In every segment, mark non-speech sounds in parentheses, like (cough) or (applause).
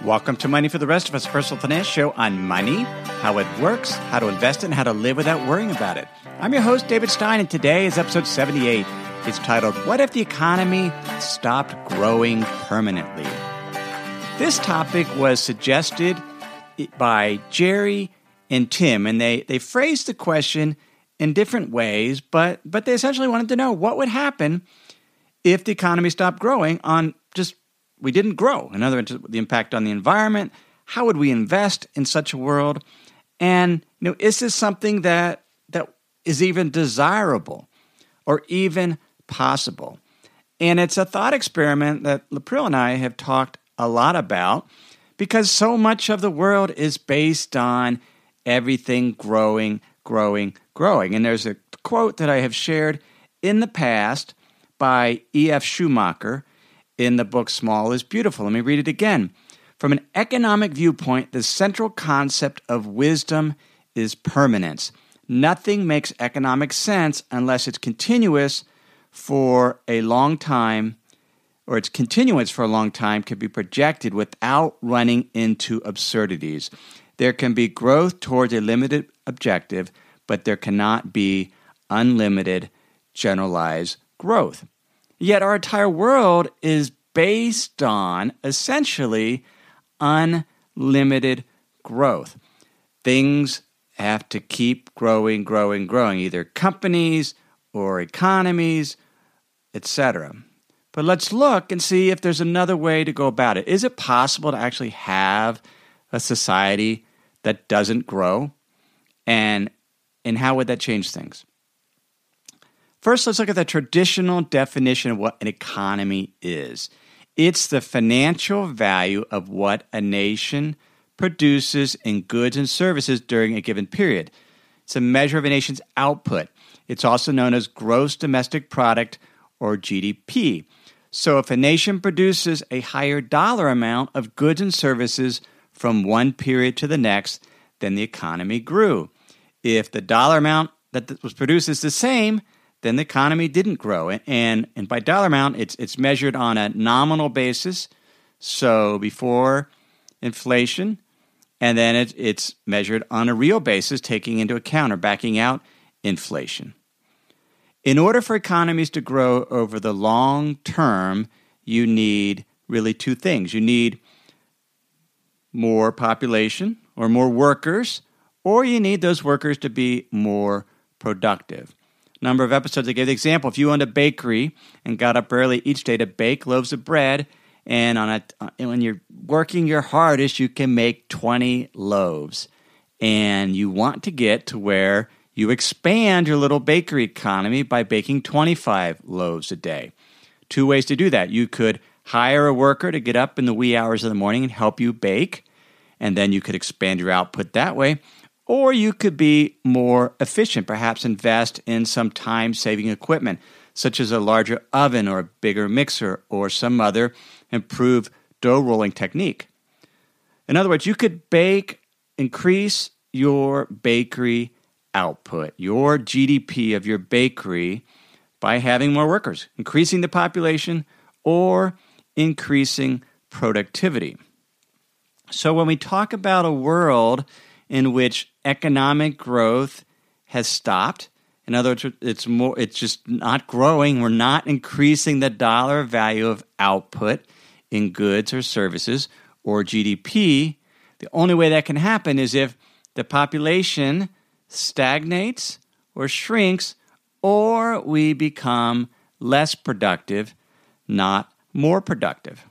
Welcome to Money for the Rest of Us, personal finance show on money, how it works, how to invest and how to live without worrying about it. I'm your host, David Stein, and today is episode 78. It's titled, What If the Economy Stopped Growing Permanently? This topic was suggested by Jerry and Tim, and they, they phrased the question in different ways, but, but they essentially wanted to know what would happen if the economy stopped growing on just we didn't grow. In other words, the impact on the environment. How would we invest in such a world? And you know, is this something that that is even desirable or even possible? And it's a thought experiment that Lapril and I have talked a lot about because so much of the world is based on everything growing, growing, growing. And there's a quote that I have shared in the past by E.F. Schumacher in the book Small is Beautiful. Let me read it again. From an economic viewpoint, the central concept of wisdom is permanence. Nothing makes economic sense unless it's continuous for a long time, or its continuance for a long time can be projected without running into absurdities. There can be growth towards a limited objective, but there cannot be unlimited generalized growth. Yet our entire world is based on essentially unlimited growth. Things have to keep growing, growing, growing, either companies or economies, etc. But let's look and see if there's another way to go about it. Is it possible to actually have a society that doesn't grow? And and how would that change things? First, let's look at the traditional definition of what an economy is it's the financial value of what a nation produces in goods and services during a given period. It's a measure of a nation's output. It's also known as gross domestic product or GDP. So, if a nation produces a higher dollar amount of goods and services from one period to the next, then the economy grew. If the dollar amount that was produced is the same, then the economy didn't grow. And, and by dollar amount, it's, it's measured on a nominal basis, so before inflation, and then it, it's measured on a real basis, taking into account or backing out inflation. In order for economies to grow over the long term, you need really two things. You need more population or more workers, or you need those workers to be more productive number of episodes, I gave the example. If you owned a bakery and got up early each day to bake loaves of bread, and on a when you're working your hardest, you can make 20 loaves. And you want to get to where you expand your little bakery economy by baking 25 loaves a day. Two ways to do that. You could hire a worker to get up in the wee hours of the morning and help you bake, and then you could expand your output that way. Or you could be more efficient, perhaps invest in some time saving equipment, such as a larger oven or a bigger mixer or some other improved dough rolling technique. In other words, you could bake, increase your bakery output, your GDP of your bakery by having more workers, increasing the population, or increasing productivity. So when we talk about a world in which economic growth has stopped. In other words, it's more it's just not growing. We're not increasing the dollar value of output in goods or services or GDP. The only way that can happen is if the population stagnates or shrinks or we become less productive, not more productive.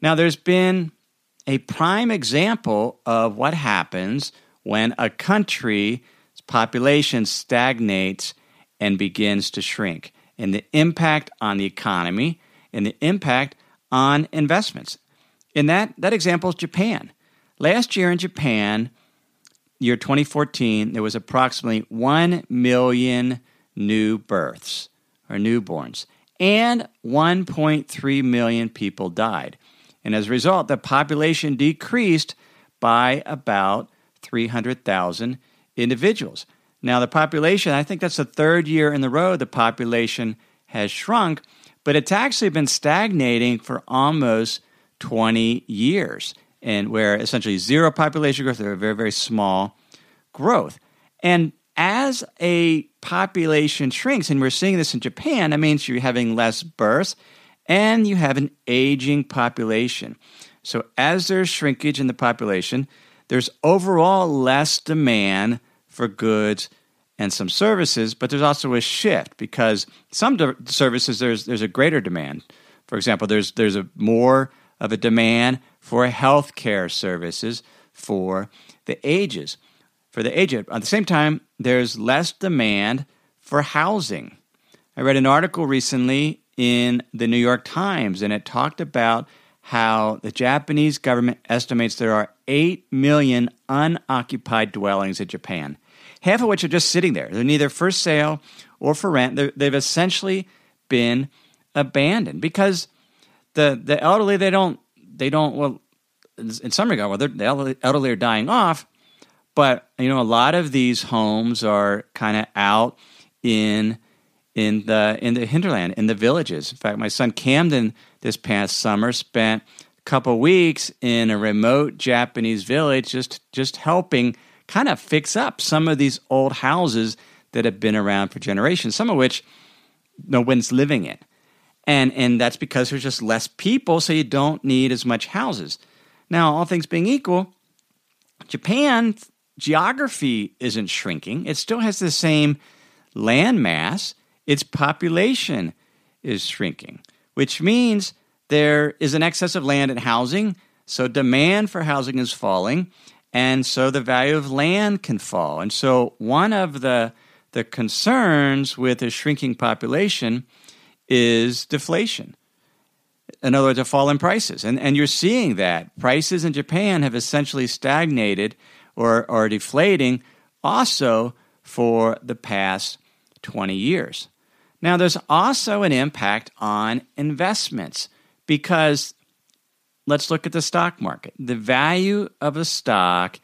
Now, there's been a prime example of what happens when a country's population stagnates and begins to shrink, and the impact on the economy and the impact on investments. In that, that example is Japan. Last year in Japan, year 2014, there was approximately 1 million new births or newborns, and 1.3 million people died. And as a result, the population decreased by about 300,000 individuals. Now, the population, I think that's the third year in the row the population has shrunk, but it's actually been stagnating for almost 20 years, and where essentially zero population growth or very, very small growth. And as a population shrinks, and we're seeing this in Japan, that means you're having less births and you have an aging population. So, as there's shrinkage in the population, there's overall less demand for goods and some services, but there's also a shift because some de- services there's there's a greater demand. For example, there's there's a more of a demand for healthcare services for the ages, for the aged. At the same time, there's less demand for housing. I read an article recently in the New York Times, and it talked about how the Japanese government estimates there are 8 million unoccupied dwellings in Japan, half of which are just sitting there. They're neither for sale or for rent. they they've essentially been abandoned because the, the elderly, they don't, they don't, well, in some regard, well, the elderly are dying off, but you know, a lot of these homes are kind of out in in the in the hinterland, in the villages. In fact, my son Camden this past summer spent a couple weeks in a remote Japanese village, just just helping kind of fix up some of these old houses that have been around for generations. Some of which no one's living in, and and that's because there's just less people, so you don't need as much houses. Now, all things being equal, Japan geography isn't shrinking; it still has the same land mass its population is shrinking, which means there is an excess of land and housing, so demand for housing is falling, and so the value of land can fall. And so one of the the concerns with a shrinking population is deflation. In other words, a fall in prices. And, and you're seeing that. Prices in Japan have essentially stagnated or are deflating also for the past 20 years. Now, there's also an impact on investments because let's look at the stock market. The value of a stock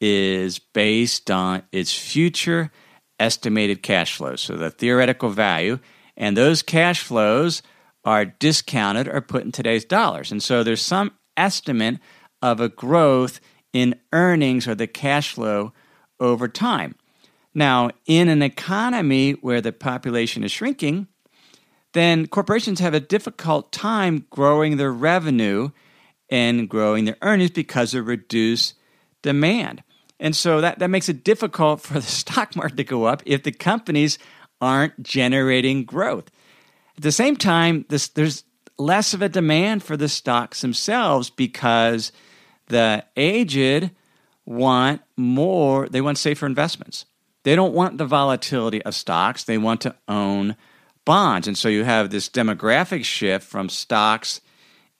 is based on its future estimated cash flows, so the theoretical value, and those cash flows are discounted or put in today's dollars. And so there's some estimate of a growth in earnings or the cash flow over time. Now, in an economy where the population is shrinking, then corporations have a difficult time growing their revenue and growing their earnings because of reduced demand. And so that, that makes it difficult for the (laughs) stock market to go up if the companies aren't generating growth. At the same time, this, there's less of a demand for the stocks themselves because the aged want more, they want safer investments. They don't want the volatility of stocks, they want to own bonds. And so you have this demographic shift from stocks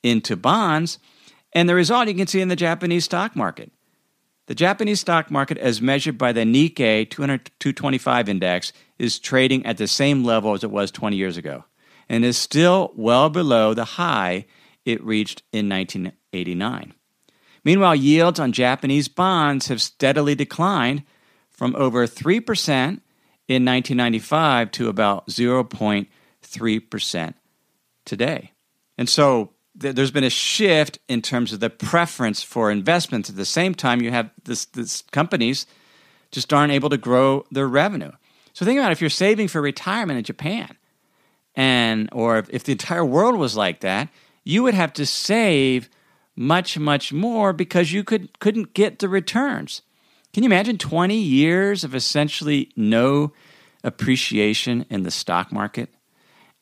into bonds. And the result you can see in the Japanese stock market. The Japanese stock market, as measured by the Nikkei 200, 225 index, is trading at the same level as it was 20 years ago and is still well below the high it reached in 1989. Meanwhile, yields on Japanese bonds have steadily declined from over 3% in 1995 to about 0.3% today. And so th- there's been a shift in terms of the preference for investments. At the same time, you have this, this companies just aren't able to grow their revenue. So think about if you're saving for retirement in Japan, and or if the entire world was like that, you would have to save much, much more because you could couldn't get the returns. Can you imagine 20 years of essentially no appreciation in the stock market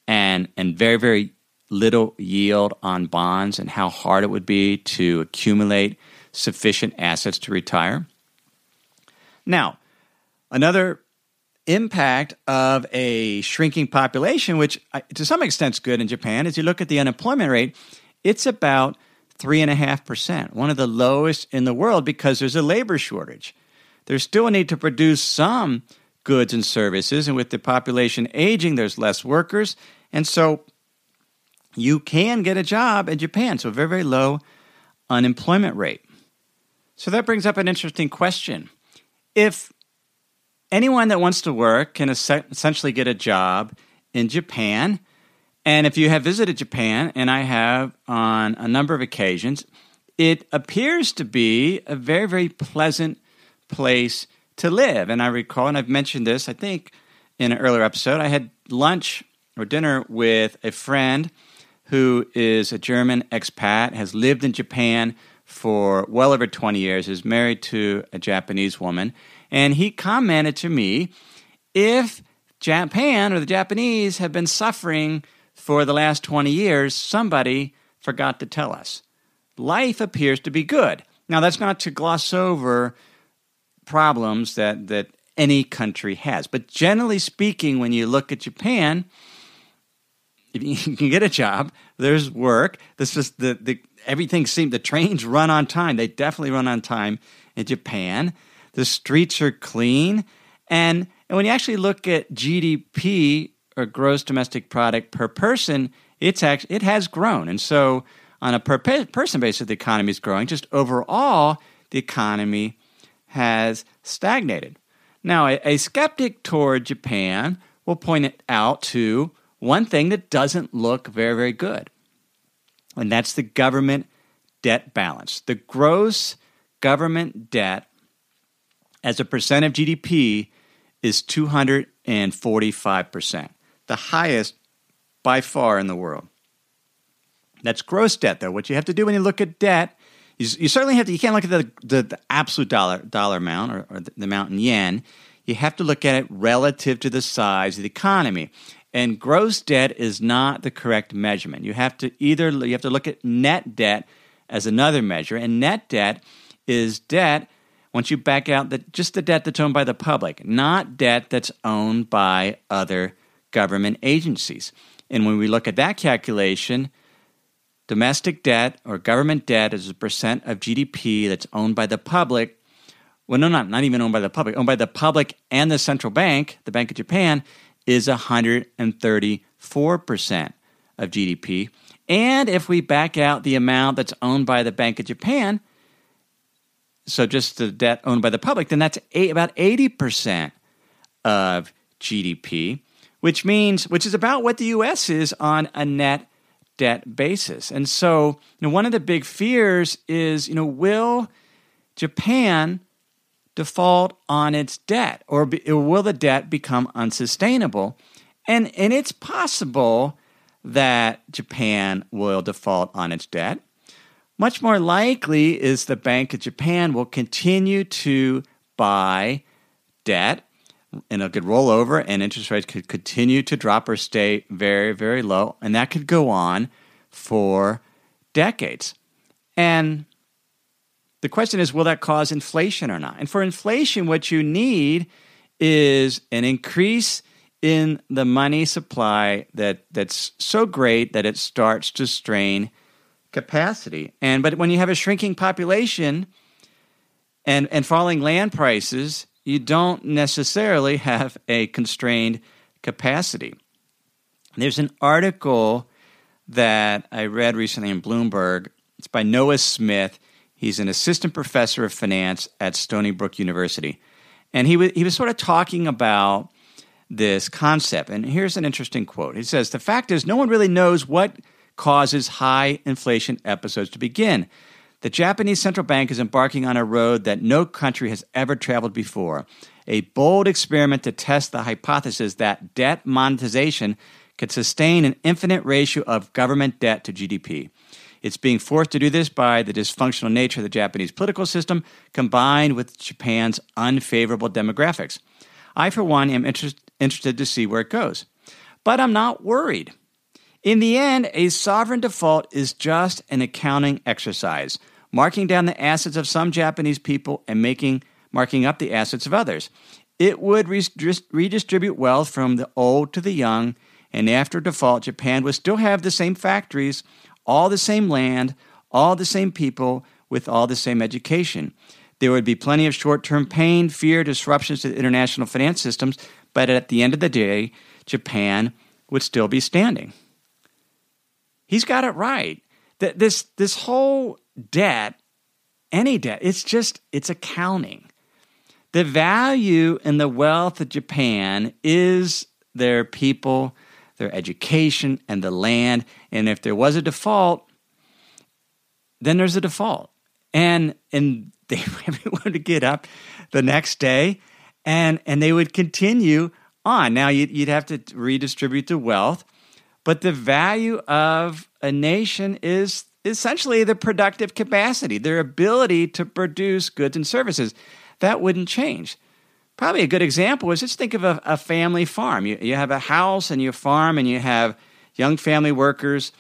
and, and very, very little yield on bonds and how hard it would be to accumulate sufficient assets to retire? Now, another impact of a shrinking population, which to some extent is good in Japan, is you look at the unemployment rate, it's about 3.5%, one of the lowest in the world because there's a labor shortage. There's still a need to produce some goods and services, and with the population aging, there's less workers. And so you can get a job in Japan, so very, very low unemployment rate. So that brings up an interesting question. If anyone that wants to work can essentially get a job in Japan, and if you have visited Japan, and I have on a number of occasions, it appears to be a very, very pleasant place to live. And I recall, and I've mentioned this, I think, in an earlier episode, I had lunch or dinner with a friend who is a German expat, has lived in Japan for well over 20 years, is married to a Japanese woman. And he commented to me if Japan or the Japanese have been suffering for the last 20 years, somebody forgot to tell us. Life appears to be good. Now, that's not to gloss over problems that, that any country has. But generally speaking, when you look at Japan, if you (laughs) can get a job, there's work. This is the, the everything seems the trains run on time. They definitely run on time in Japan. The streets are clean, and and when you actually look at GDP or gross domestic product per person, it's actually it has grown, and so on a per person basis, the economy is growing. Just overall, the economy has stagnated. Now, a, a skeptic toward Japan will point it out to one thing that doesn't look very, very good, and that's the government debt balance. The gross government debt as a percent of GDP is 245%, the highest by far in the world. That's gross debt, though. What you have to do when you look at debt, you, you certainly have to, you can't look at the, the, the absolute dollar, dollar amount or, or the amount in yen. You have to look at it relative to the size of the economy. And gross debt is not the correct measurement. You have to either you have to look at net debt as another measure, and net debt is debt once you back out the, just the debt that's owned by the public, not debt that's owned by other government agencies. And when we look at that calculation, domestic debt or government debt is a percent of GDP that's owned by the public. Well, no, not, not even owned by the public, owned by the public and the central bank, the Bank of Japan, is 134% of GDP. And if we back out the amount that's owned by the Bank of Japan, so just the debt owned by the public, then that's eight, about 80% of GDP, which means, which is about what the US is on a net debt basis. And so, you know, one of the big fears is, you know, will Japan default on its debt or, be, or will the debt become unsustainable? And, and it's possible that Japan will default on its debt. Much more likely is the Bank of Japan will continue to buy debt and it could roll over and interest rates could continue to drop or stay very, very low. And that could go on for decades. And the question is, will that cause inflation or not? And for inflation, what you need is an increase in the money supply that, that's so great that it starts to strain capacity. And but when you have a shrinking population and, and falling land prices, you don't necessarily have a constrained capacity. There's an article that I read recently in Bloomberg. It's by Noah Smith. He's an assistant professor of finance at Stony Brook University. And he was, he was sort of talking about this concept. And here's an interesting quote. He says The fact is, no one really knows what causes high inflation episodes to begin. The Japanese central bank is embarking on a road that no country has ever traveled before a bold experiment to test the hypothesis that debt monetization could sustain an infinite ratio of government debt to GDP. It's being forced to do this by the dysfunctional nature of the Japanese political system combined with Japan's unfavorable demographics. I, for one, am interest, interested to see where it goes. But I'm not worried. In the end, a sovereign default is just an accounting exercise, marking down the assets of some Japanese people and making marking up the assets of others. It would redistribute wealth from the old to the young, and after default, Japan would still have the same factories, all the same land, all the same people with all the same education. There would be plenty of short term pain, fear, disruptions to the international finance systems, but at the end of the day, Japan would still be standing. He's got it right. That this this whole debt, any debt, it's just it's accounting. The value and the wealth of Japan is their people, their education, and the land. And if there was a default, then there's a default. And and (laughs) they (laughs) everyone to get up the next day and and they would continue on. Now you'd, you'd have to redistribute the wealth, but the value of a nation is essentially the productive capacity, their ability to produce goods and services. That wouldn't change. Probably a good example is just think of a, a family farm. You, you have a house and you farm and you have young family workers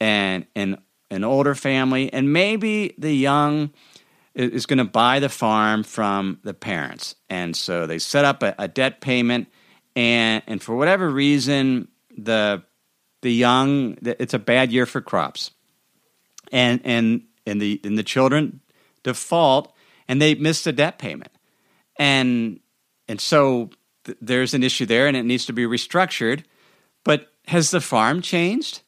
and, and an older family, and maybe the young is going to buy the farm from the parents. And so they set up a, a debt payment, and, and for whatever reason, the, the young, it's a bad year for crops. And, and, and, the, and the children default and they miss the debt payment. And, and so th- there's an issue there and it needs to be restructured. But has the farm changed?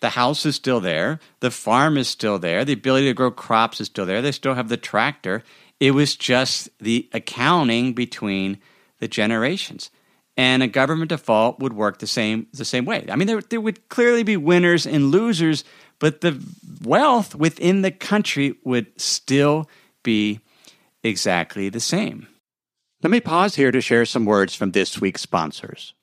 The house is still there. The farm is still there. The ability to grow crops is still there. They still have the tractor. It was just the accounting between the generations. And a government default would work the same the same way. I mean, there, there would clearly be winners and losers, but the wealth within the country would still be exactly the same. Let me pause here to share some words from this week's sponsors.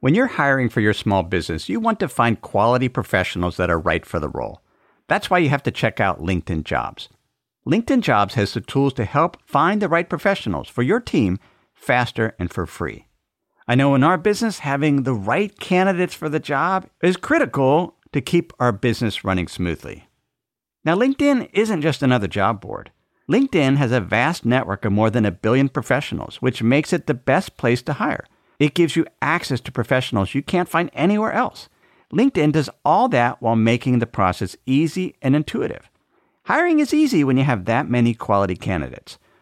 When you're hiring for your small business, you want to find quality professionals that are right for the role. That's why you have to check out LinkedIn Jobs. LinkedIn Jobs has the tools to help find the right professionals for your team faster and for free. I know in our business, having the right candidates for the job is critical to keep our business running smoothly. Now, LinkedIn isn't just another job board. LinkedIn has a vast network of more than a billion professionals, which makes it the best place to hire. It gives you access to professionals you can't find anywhere else. LinkedIn does all that while making the process easy and intuitive. Hiring is easy when you have that many quality candidates.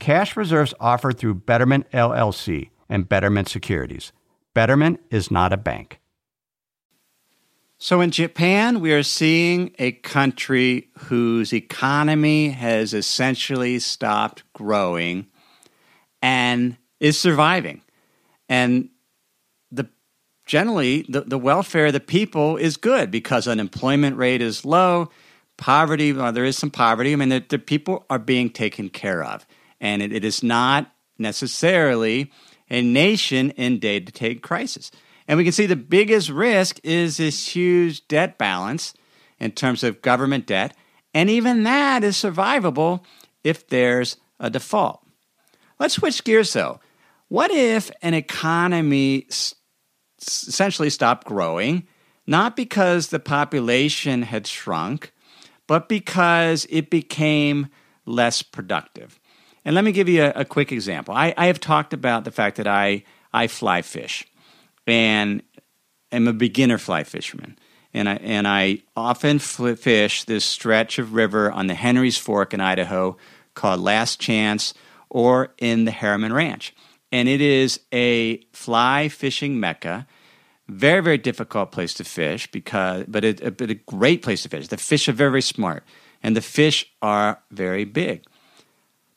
Cash reserves offered through Betterment LLC and Betterment Securities. Betterment is not a bank. So in Japan, we are seeing a country whose economy has essentially stopped growing and is surviving. And the generally the, the welfare of the people is good because unemployment rate is low, poverty, well, there is some poverty. I mean, the, the people are being taken care of. And it, it is not necessarily a nation in day-to-day crisis. And we can see the biggest risk is this huge debt balance in terms of government debt. And even that is survivable if there's a default. Let's switch gears though. What if an economy essentially stopped growing, not because the population had shrunk, but because it became less productive. And let me give you a, a quick example. I, I, have talked about the fact that I, I fly fish and am a beginner fly fisherman. And I, and I often fish this stretch of river on the Henry's Fork in Idaho called Last Chance or in the Harriman Ranch. And it is a fly fishing mecca. Very, very difficult place to fish because, but, it, but a great place to fish. The fish are very, very smart, and the fish are very big.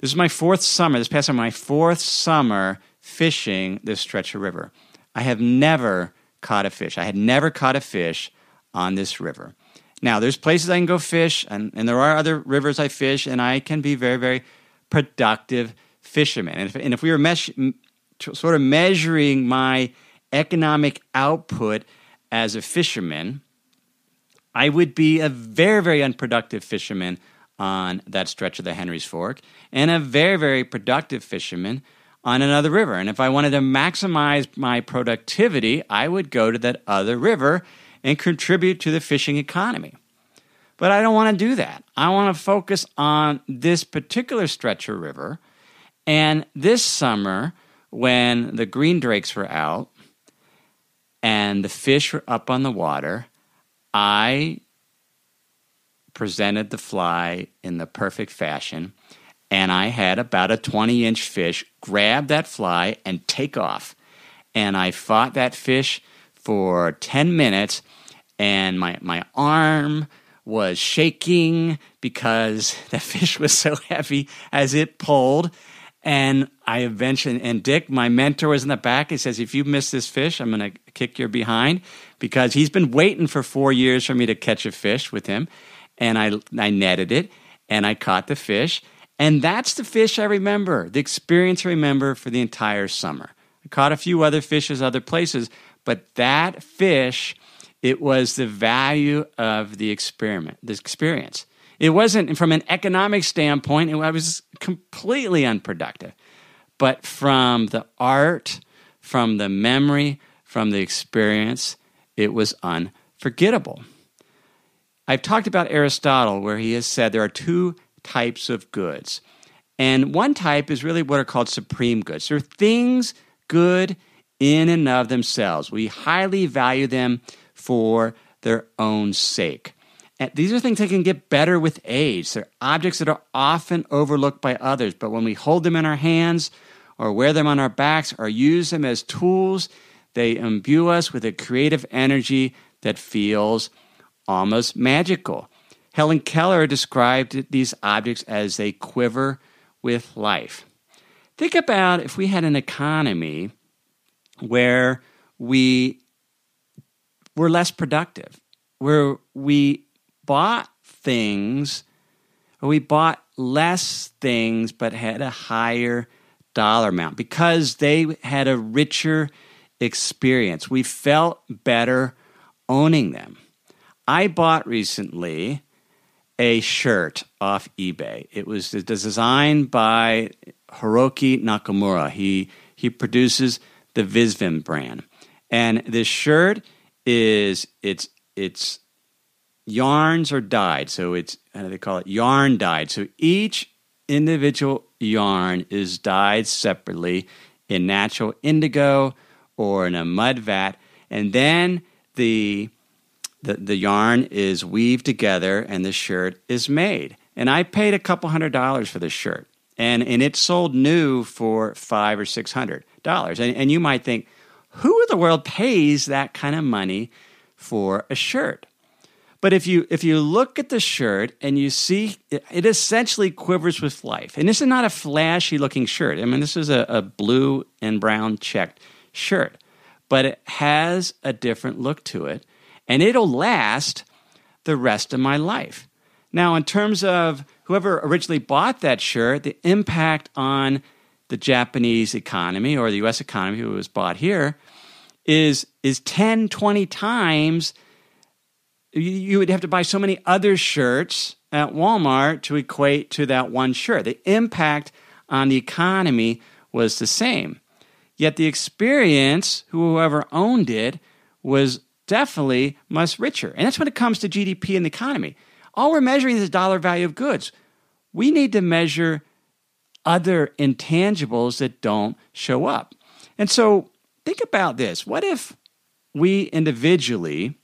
This is my fourth summer, this past summer, my fourth summer fishing this stretch of river. I have never caught a fish. I had never caught a fish on this river. Now, there's places I can go fish, and, and there are other rivers I fish, and I can be very, very productive fisherman. And if, and if we were mesh, sort of measuring my economic output as a fisherman, I would be a very, very unproductive fisherman on that stretch of the Henry's Fork and a very, very productive fisherman on another river. And if I wanted to maximize my productivity, I would go to that other river and contribute to the fishing economy. But I don't want to do that. I want to focus on this particular stretch of river. And this summer, when the green drakes were out and the fish were up on the water, I presented the fly in the perfect fashion, and I had about a 20 inch fish grab that fly and take off. And I fought that fish for 10 minutes, and my, my arm was shaking because (laughs) the fish was so heavy as it pulled. And I eventually, and Dick, my mentor, was in the back. He says, If you miss this fish, I'm going to kick your behind because he's been waiting for four years for me to catch a fish with him and I, I netted it and I caught the fish. And that's the fish I remember, the experience I remember for the entire summer. I caught a few other fishes other places, but that fish, it was the value of the experiment, the experience. It wasn't from an economic standpoint, it was completely unproductive. But from the art, from the memory, from the experience, it was unforgettable. I've talked about Aristotle, where he has said there are two types of goods. And one type is really what are called supreme goods. They're things good in and of themselves. We highly value them for their own sake. And these are things that can get better with age. They're objects that are often overlooked by others, but when we hold them in our hands or wear them on our backs or use them as tools, they imbue us with a creative energy that feels almost magical. Helen Keller described these objects as they quiver with life. Think about if we had an economy where we were less productive, where we bought things, or we bought less things but had a higher dollar amount because they had a richer experience. We felt better owning them. I bought recently a shirt off eBay. It was designed by Hiroki Nakamura. He he produces the Visvim brand, and this shirt is it's it's yarns are dyed, so it's how do they call it yarn dyed. So each individual yarn is dyed separately in natural indigo or in a mud vat, and then the the, the yarn is weaved together and the shirt is made. And I paid a couple hundred dollars for this shirt. And, and it sold new for five or six hundred dollars. And, and you might think, who in the world pays that kind of money for a shirt? But if you if you look at the shirt and you see it, it, essentially quivers with life. And this is not a flashy looking shirt. I mean, this is a, a blue and brown checked shirt, but it has a different look to it and it'll last the rest of my life. Now, in terms of whoever originally bought that shirt, the impact on the Japanese economy or the US economy who was bought here is is 10 20 times you would have to buy so many other shirts at Walmart to equate to that one shirt. The impact on the economy was the same. Yet the experience, whoever owned it, was definitely much richer. And that's when it comes to GDP and the economy. all we're measuring is the dollar value of goods. We need to measure other intangibles that don't show up. And so think about this. What if we individually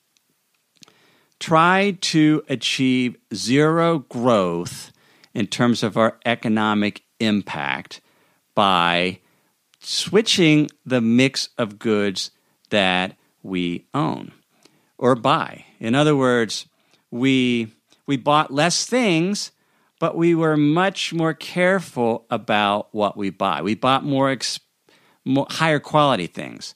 tried to achieve zero growth in terms of our economic impact by switching the mix of goods that we own or buy. In other words, we we bought less things, but we were much more careful about what we buy. We bought more, ex, more higher quality things,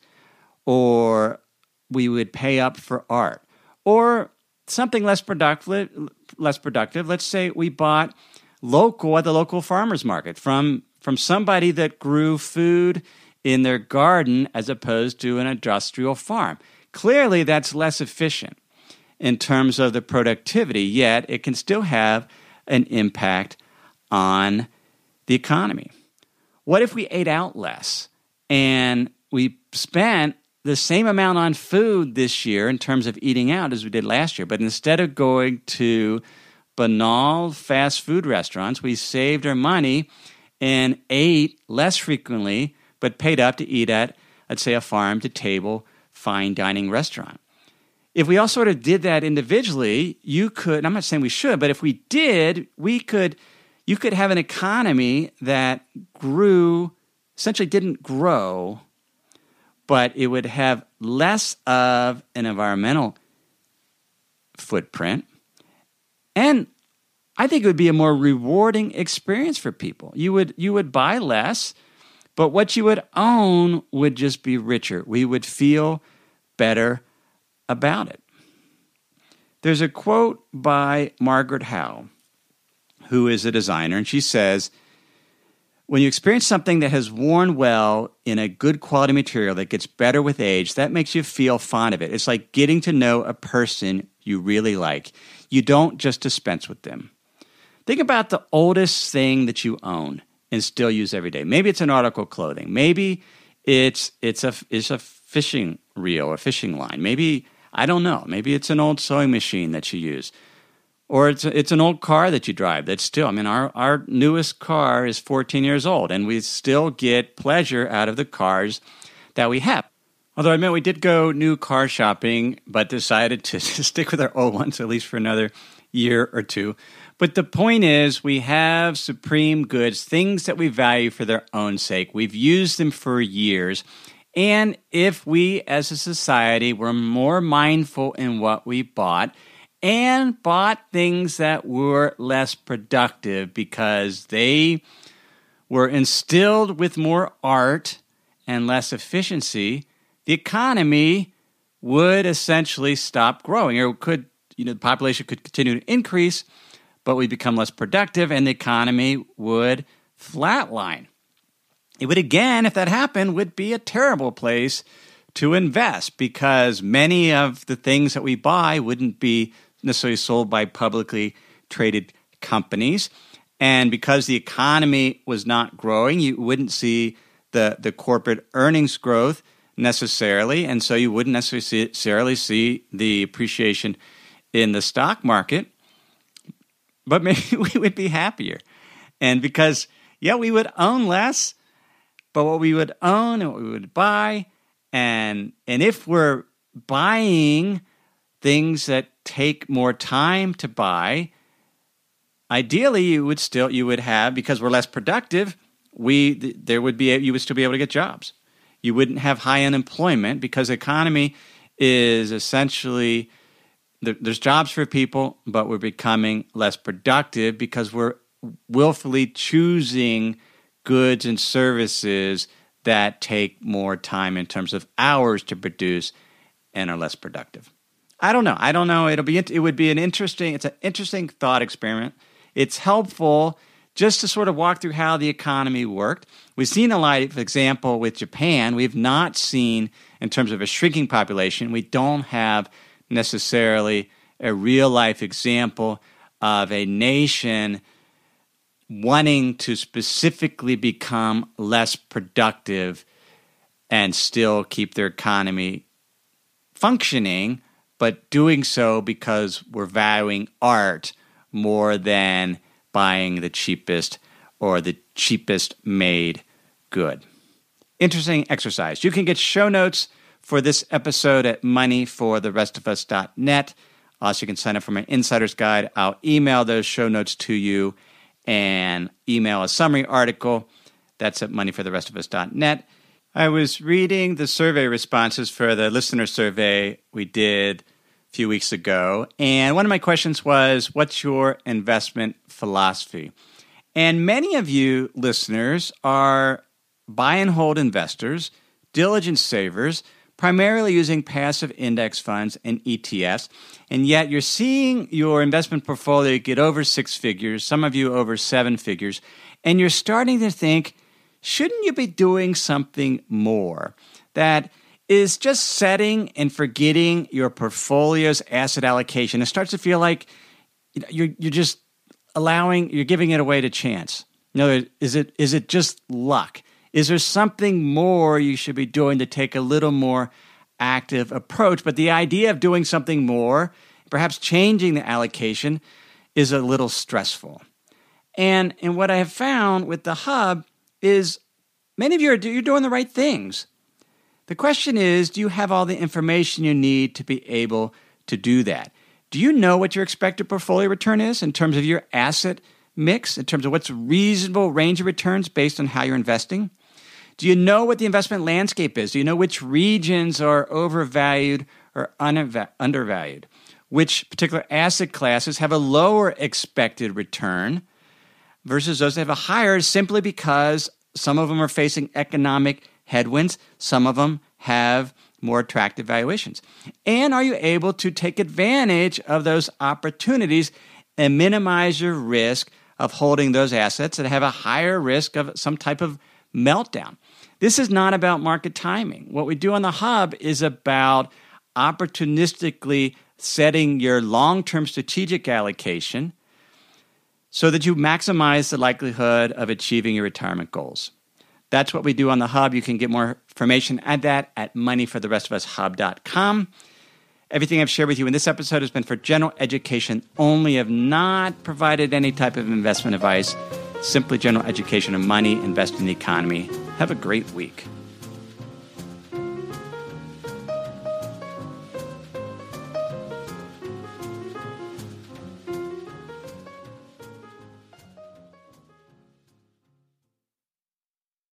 or we would pay up for art, or something less productive. Less productive. Let's say we bought local at the local farmers market from from somebody that grew food in their garden as opposed to an industrial farm. Clearly, that's less efficient in terms of the productivity, yet it can still have an impact on the economy. What if we ate out less and we spent the same amount on food this year in terms of eating out as we did last year, but instead of going to banal fast food restaurants, we saved our money and ate less frequently, but paid up to eat at, let's say, a farm to table fine dining restaurant. If we all sort of did that individually, you could, I'm not saying we should, but if we did, we could, you could have an economy that grew, essentially didn't grow, but it would have less of an environmental footprint. And I think it would be a more rewarding experience for people. You would you would buy less, but what you would own would just be richer. We would feel better about it. There's a quote by Margaret Howell, who is a designer, and she says, when you experience something that has worn well in a good quality material that gets better with age, that makes you feel fond of it. It's like getting to know a person you really like. You don't just dispense with them. Think about the oldest thing that you own and still use every day. Maybe it's an article of clothing. Maybe it's it's a it's a fishing reel or fishing line. Maybe I don't know. Maybe it's an old sewing machine that you use. Or it's it's an old car that you drive that's still I mean our our newest car is 14 years old and we still get pleasure out of the cars that we have. Although I admit we did go new car shopping, but decided to (laughs) stick with our old ones at least for another year or two. But the point is, we have supreme goods, things that we value for their own sake. We've used them for years. And if we as a society were more mindful in what we bought and bought things that were less productive because they were instilled with more art and less efficiency, the economy would essentially stop growing or could, you know, the population could continue to increase, but we'd become less productive and the economy would flatline. It would again, if that happened, would be a terrible place to invest because many of the things that we buy wouldn't be necessarily sold by publicly traded companies. And because the economy was not growing, you wouldn't see the, the corporate earnings growth necessarily. And so you wouldn't necessarily see the appreciation in the stock market. But (laughs) maybe we would be happier. And because, yeah, we would own less, but what we would own and what we would buy, and and if we're buying things that take more time to buy, ideally you would still you would have because we're less productive. We there would be you would still be able to get jobs. You wouldn't have high unemployment because the economy is essentially there's jobs for people, but we're becoming less productive because we're willfully choosing goods and services that take more time in terms of hours to produce and are less productive. I don't know. I don't know. It'll be it would be an interesting it's an interesting thought experiment. It's helpful just to sort of walk through how the economy worked. We've seen a lot of example with Japan. We've not seen in terms of a shrinking population. We don't have necessarily a real life example of a nation wanting to specifically become less productive and still keep their economy functioning, but doing so because we're valuing art more than buying the cheapest or the cheapest made good. Interesting exercise. You can get show notes for this episode at moneyfortherestofus.net. Also, you can sign up for my insider's guide. I'll email those show notes to you and email a summary article. That's at moneyfortherestofus.net. I was reading the survey responses for the listener survey we did a few weeks ago, and one of my questions was, What's your investment philosophy? And many of you listeners are buy and hold investors, diligent savers, primarily using passive index funds and ETFs. And yet you're seeing your investment portfolio get over six figures, some of you over seven figures, and you're starting to think, shouldn't you be doing something more that is just setting and forgetting your portfolio's asset allocation? It starts to feel like you're, you're just allowing, you're giving it away to chance. No, is it is it just luck? Is there something more you should be doing to take a little more active approach? But the idea of doing something more, perhaps changing the allocation, is a little stressful. And and what I have found with the hub is many of you are you're doing the right things. The question is, do you have all the information you need to be able to do that? Do you know what your expected portfolio return is in terms of your asset mix, in terms of what's reasonable range of returns based on how you're investing? Do you know what the investment landscape is? Do you know which regions are overvalued or undervalued? Which particular asset classes have a lower expected return versus those that have a higher simply because some of them are facing economic headwinds, some of them have more attractive valuations. And are you able to take advantage of those opportunities and minimize your risk of holding those assets that have a higher risk of some type of meltdown? This is not about market timing. What we do on the hub is about opportunistically setting your long term strategic allocation so that you maximize the likelihood of achieving your retirement goals. That's what we do on the hub. You can get more information at that at moneyfortherestofus.hub.com. Everything I've shared with you in this episode has been for general education only, I've not provided any type of investment advice, simply general education and money, invest in the economy. Have a great week.